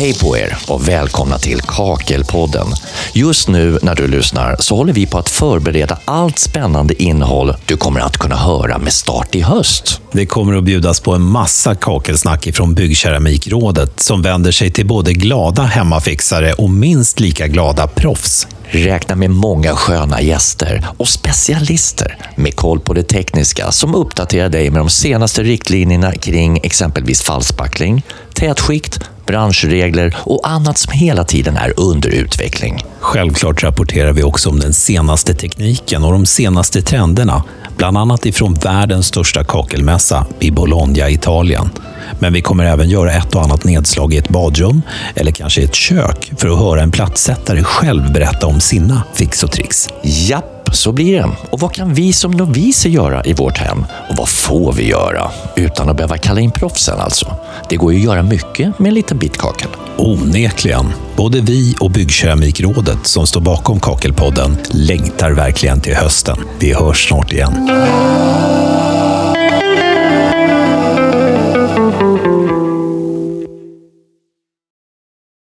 Hej på er och välkomna till Kakelpodden. Just nu när du lyssnar så håller vi på att förbereda allt spännande innehåll du kommer att kunna höra med start i höst. Det kommer att bjudas på en massa kakelsnack ifrån Byggkeramikrådet som vänder sig till både glada hemmafixare och minst lika glada proffs. Räkna med många sköna gäster och specialister med koll på det tekniska som uppdaterar dig med de senaste riktlinjerna kring exempelvis falspackling, tätskikt, branschregler och annat som hela tiden är under utveckling. Självklart rapporterar vi också om den senaste tekniken och de senaste trenderna, bland annat ifrån världens största kakelmässa i Bologna, Italien. Men vi kommer även göra ett och annat nedslag i ett badrum eller kanske ett kök för att höra en plattsättare själv berätta om sina fix och tricks. Japp, så blir det. Och vad kan vi som noviser göra i vårt hem? Och vad får vi göra? Utan att behöva kalla in proffsen alltså. Det går ju att göra mycket med en liten bit kakel. Onekligen. Både vi och Byggkeramikrådet som står bakom Kakelpodden längtar verkligen till hösten. Vi hörs snart igen.